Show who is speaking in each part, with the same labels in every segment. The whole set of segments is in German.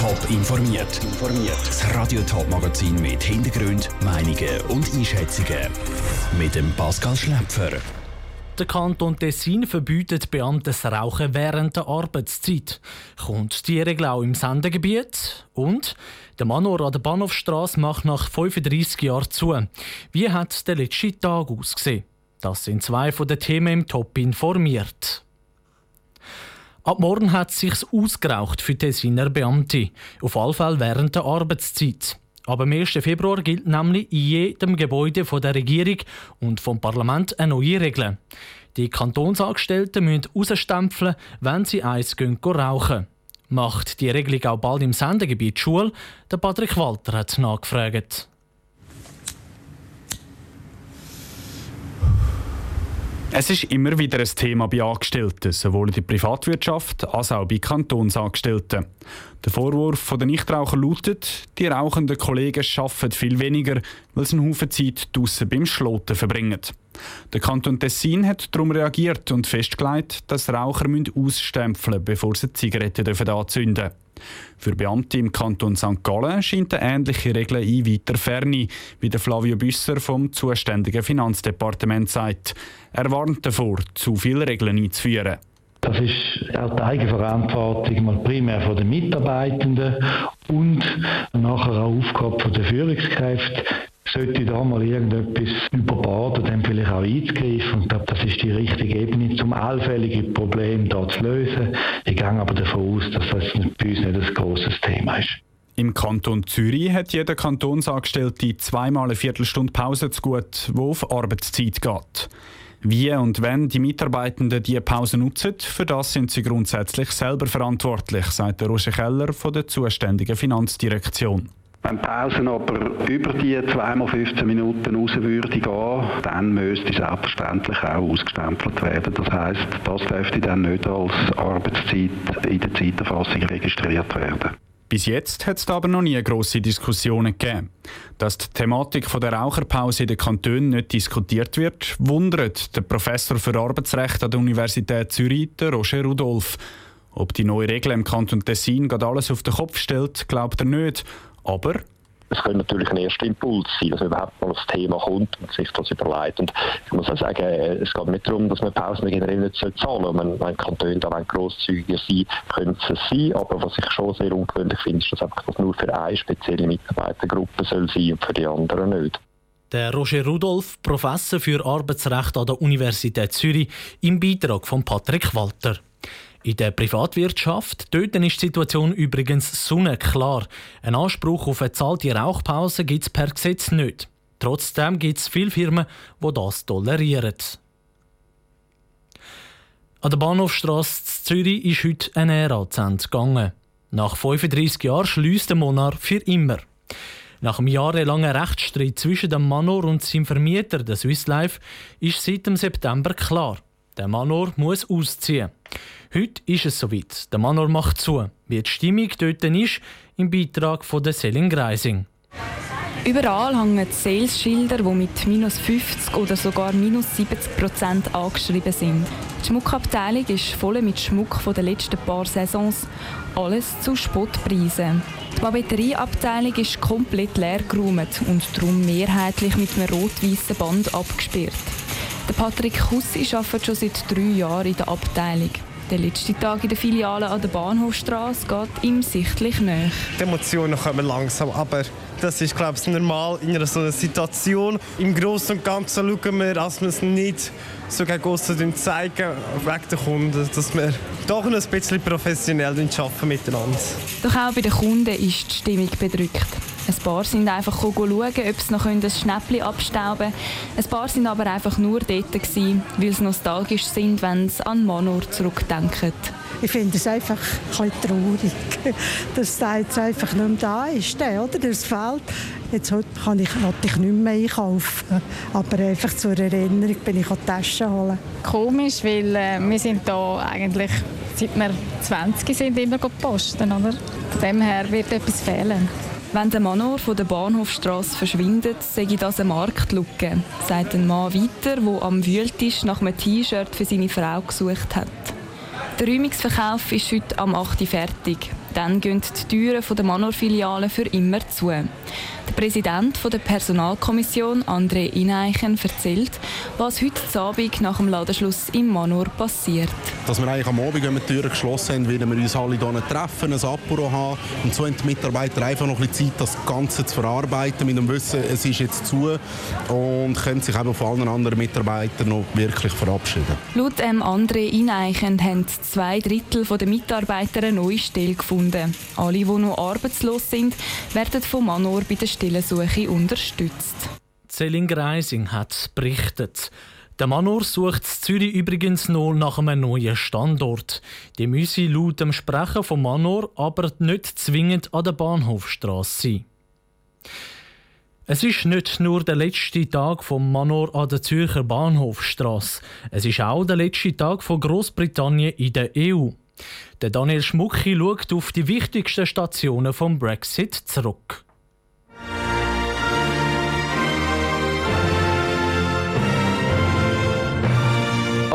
Speaker 1: Top informiert. Das Radio Top Magazin mit Hintergrund, Meinungen und Einschätzungen mit dem Pascal Schläpfer.
Speaker 2: Der Kanton Tessin verbietet Beamten das Rauchen während der Arbeitszeit. Kommt die Regel auch im Sendegebiet? Und der Manor an der Bahnhofstrasse macht nach 35 Jahren zu. Wie hat der letzte Tag ausgesehen? Das sind zwei von den Themen im Top informiert. Ab morgen hat es sich ausgeraucht für Tessiner Beamte. Auf alle Fälle während der Arbeitszeit. Aber am 1. Februar gilt nämlich in jedem Gebäude von der Regierung und vom Parlament eine neue Regel. Die Kantonsangestellten müssen rausstempeln, wenn sie eins gehen rauchen. Macht die Regelung auch bald im Sendegebiet Schule? Der Patrick Walter hat nachgefragt.
Speaker 3: Es ist immer wieder ein Thema bei Angestellten, sowohl in der Privatwirtschaft als auch bei Kantonsangestellten. Der Vorwurf der Nichtraucher lautet, die rauchenden Kollegen arbeiten viel weniger, weil sie einen Haufen Zeit draussen beim Schloten verbringen. Der Kanton Tessin hat darum reagiert und festgelegt, dass Raucher ausstempeln müssen, bevor sie Zigaretten anzünden dürfen. Für Beamte im Kanton St. Gallen scheint eine ähnliche Regel in weiter Ferne, wie der Flavio Büsser vom zuständigen Finanzdepartement sagt. Er warnt davor, zu viele Regeln einzuführen.
Speaker 4: Das ist auch die Eigenverantwortung mal primär von den Mitarbeitenden und nachher auch Aufgabe der Führungskräfte, sollte da mal irgendetwas überborden, dann vielleicht auch einzugreifen. Und ich glaube, das ist die richtige Ebene, um allfällige Probleme da zu lösen. Ich gehe aber davon aus, dass das bei uns nicht ein grosses Thema ist.
Speaker 3: Im Kanton Zürich hat jeder Kantonsangestellte zweimal eine Viertelstunde Pause zu gut, die auf Arbeitszeit geht. Wie und wenn die Mitarbeitenden diese Pause nutzen, für das sind sie grundsätzlich selber verantwortlich, sagt der Roger Keller von der zuständigen Finanzdirektion.
Speaker 5: Wenn die Pausen aber über die 2x15 Minuten raus würde gehen, dann müsste selbstverständlich auch ausgestempelt werden. Das heisst, das dürfte dann nicht als Arbeitszeit in der Zeiterfassung registriert werden.
Speaker 3: Bis jetzt hat es aber noch nie grosse Diskussionen gegeben. Dass die Thematik der Raucherpause in den Kantonen nicht diskutiert wird, wundert der Professor für Arbeitsrecht an der Universität Zürich, Roger Rudolph. Ob die neue Regel im Kanton Tessin gerade alles auf den Kopf stellt, glaubt er nicht. Aber
Speaker 6: es könnte natürlich ein erster Impuls sein, dass man überhaupt mal das Thema kommt und sich das überlegt. Und ich muss auch sagen, es geht nicht darum, dass man Pausen generell nicht zahlen soll. Wenn, wenn Kantone da grosszügiger sein können sie es sein. Aber was ich schon sehr ungewöhnlich finde, ist, dass einfach das nur für eine spezielle Mitarbeitergruppe soll sein und für die anderen nicht.
Speaker 2: Der Roger Rudolph, Professor für Arbeitsrecht an der Universität Zürich, im Beitrag von Patrick Walter. In der Privatwirtschaft dort ist die Situation übrigens sonnenklar. Ein Anspruch auf eine zahlte Rauchpause gibt es per Gesetz nicht. Trotzdem gibt es viele Firmen, die das tolerieren. An der Bahnhofstrasse Zürich ist heute ein Ende gegangen. Nach 35 Jahren schließt der Monarch für immer. Nach einem jahrelangen Rechtsstreit zwischen dem Manor und seinem Vermieter, der Swiss Life, ist seit dem September klar, der Manor muss ausziehen. Heute ist es soweit. Der Manor macht zu. Wie die Stimmung dort ist, im Beitrag von der Selin Greising.
Speaker 7: Überall hängen Sales-Schilder, die mit minus 50 oder sogar minus 70 Prozent angeschrieben sind. Die Schmuckabteilung ist voll mit Schmuck von den letzten paar Saisons. Alles zu Spottpreisen. Die Papeterieabteilung ist komplett leer geräumt und darum mehrheitlich mit einem rot-weißen Band abgesperrt. Der Patrick Hussi arbeitet schon seit drei Jahren in der Abteilung. Der letzte Tag in der Filiale an der Bahnhofstrasse geht ihm sichtlich näher.
Speaker 8: Die Emotionen kommen langsam, aber das ist, glaube ich, normal in einer so einer Situation. Im Großen und Ganzen schauen wir, dass wir es nicht so gegen aussen zeigen, wegen der Kunden, dass wir doch ein bisschen professionell arbeiten miteinander.
Speaker 7: Doch auch bei den Kunden ist die Stimmung bedrückt. Ein paar sind einfach schauen, ob sie noch ein Schnäppchen abstauben können. Ein paar sind aber einfach nur dort, gewesen, weil sie nostalgisch sind, wenn sie an Manor zurückdenken.
Speaker 9: Ich finde es einfach ein traurig, dass der jetzt einfach nicht mehr da ist. Oder? Das fehlt. Jetzt heute kann ich, ich nicht mehr einkaufen. Aber einfach zur Erinnerung bin ich Taschen holen.
Speaker 10: Komisch, weil äh, wir sind hier eigentlich, seit wir 20 sind, immer posten. Oder? Von dem her wird etwas fehlen.
Speaker 7: Wenn der Manor von der Bahnhofstrasse verschwindet, sehe ich das eine Marktlücke, sagt ein Mann weiter, der am Wühltisch nach einem T-Shirt für seine Frau gesucht hat. Der Räumungsverkauf ist heute am 8. Uhr fertig. Dann gehen die Türen der Manor-Filiale für immer zu. Der Präsident der Personalkommission, André Ineichen, erzählt, was heute Abend nach dem Ladenschluss im Manor passiert.
Speaker 11: Dass wir eigentlich am Abend, wenn wir die Türen geschlossen haben, werden wir uns alle hier treffen, ein Apuro haben und so haben die Mitarbeiter einfach noch ein bisschen Zeit, das Ganze zu verarbeiten, mit dem Wissen, es ist jetzt zu und können sich eben von allen anderen Mitarbeitern noch wirklich verabschieden.
Speaker 7: Laut ähm, André Ineichen haben zwei Drittel der Mitarbeiter eine neue Stelle gefunden. Alle, die noch arbeitslos sind, werden vom Manor bei der Stellensuche unterstützt.
Speaker 2: Celine Greising hat berichtet. Der Manor sucht Zürich übrigens noch nach einem neuen Standort. Die müsse laut dem Sprecher vom Manor aber nicht zwingend an der Bahnhofstrasse sein. Es ist nicht nur der letzte Tag vom Manor an der Zürcher Bahnhofstrasse. Es ist auch der letzte Tag von Großbritannien in der EU. Der Daniel Schmucki schaut auf die wichtigsten Stationen vom Brexit zurück.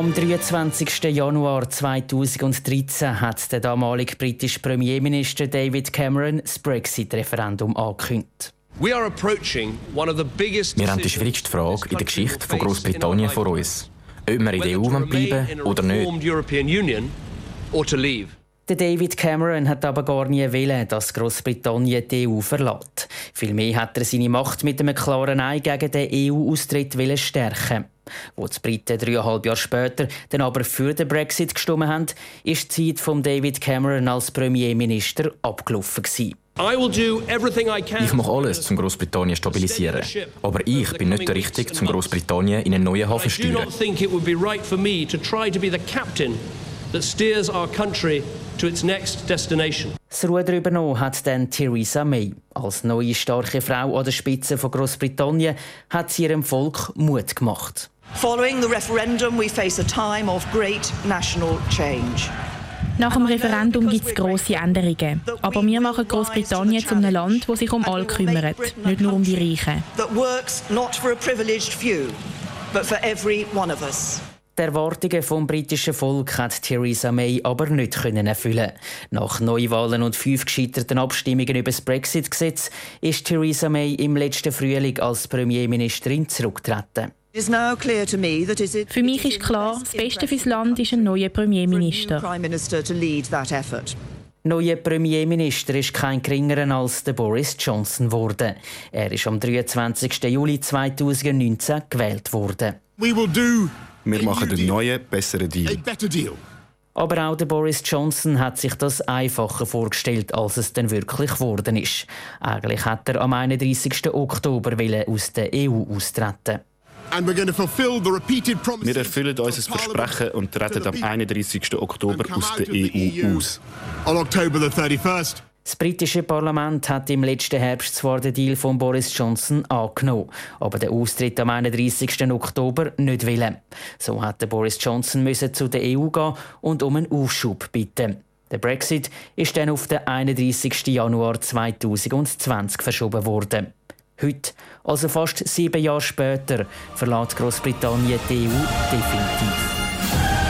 Speaker 12: Am 23. Januar 2013 hat der damalige britische Premierminister David Cameron das Brexit-Referendum angekündigt.
Speaker 13: Wir haben die schwierigste Frage in der Geschichte von Großbritannien vor uns. Ob wir in der EU bleiben oder nicht.
Speaker 12: Der David Cameron hat aber gar nie wollen, dass Großbritannien die EU verlässt. Vielmehr hat er seine Macht mit einem klaren Nein gegen den EU-Austritt stärken. Wo die Briten dreieinhalb Jahre später dann aber für den Brexit gestimmt haben, ist die Zeit von David Cameron als Premierminister abgelaufen. Gewesen.
Speaker 13: Ich mache alles, um Großbritannien zu stabilisieren. Aber ich bin nicht der Richtige, um Großbritannien in einen neuen Hafen zu steuern.
Speaker 12: Das Ruder übernommen hat dann Theresa May. Als neue starke Frau an der Spitze von Großbritannien hat sie ihrem Volk Mut gemacht.
Speaker 14: Following the referendum, we face a time of great national change.
Speaker 15: Nach dem Referendum gibt es grosse Änderungen. Aber wir machen Großbritannien zu einem Land, das sich um alle kümmert, nicht nur um die Reichen.
Speaker 12: Die Erwartungen vom britischen Volk hat Theresa May aber nicht können erfüllen. Nach Neuwahlen und fünf gescheiterten Abstimmungen über das Brexit-Gesetz ist Theresa May im letzten Frühling als Premierministerin zurückgetreten.
Speaker 15: Für mich ist klar, das Beste fürs Land ist ein neuer Premierminister.
Speaker 12: Neuer Premierminister ist kein geringerer als der Boris Johnson geworden. Er ist am 23. Juli 2019 gewählt worden.
Speaker 16: Wir machen einen neuen, besseren Deal.
Speaker 12: Aber auch der Boris Johnson hat sich das einfacher vorgestellt, als es dann wirklich geworden ist. Eigentlich hat er am 31. Oktober aus der EU austreten.
Speaker 16: Wir erfüllen unser Versprechen und treten am 31. Oktober aus der EU aus.
Speaker 12: Das britische Parlament hat im letzten Herbst zwar den Deal von Boris Johnson angenommen, aber den Austritt am 31. Oktober nicht wollen. So hat Boris Johnson müssen zu der EU gehen und um einen Aufschub bitten. Der Brexit ist dann auf den 31. Januar 2020 verschoben worden. Heute, also fast sieben Jahre später, verlässt Großbritannien die EU definitiv.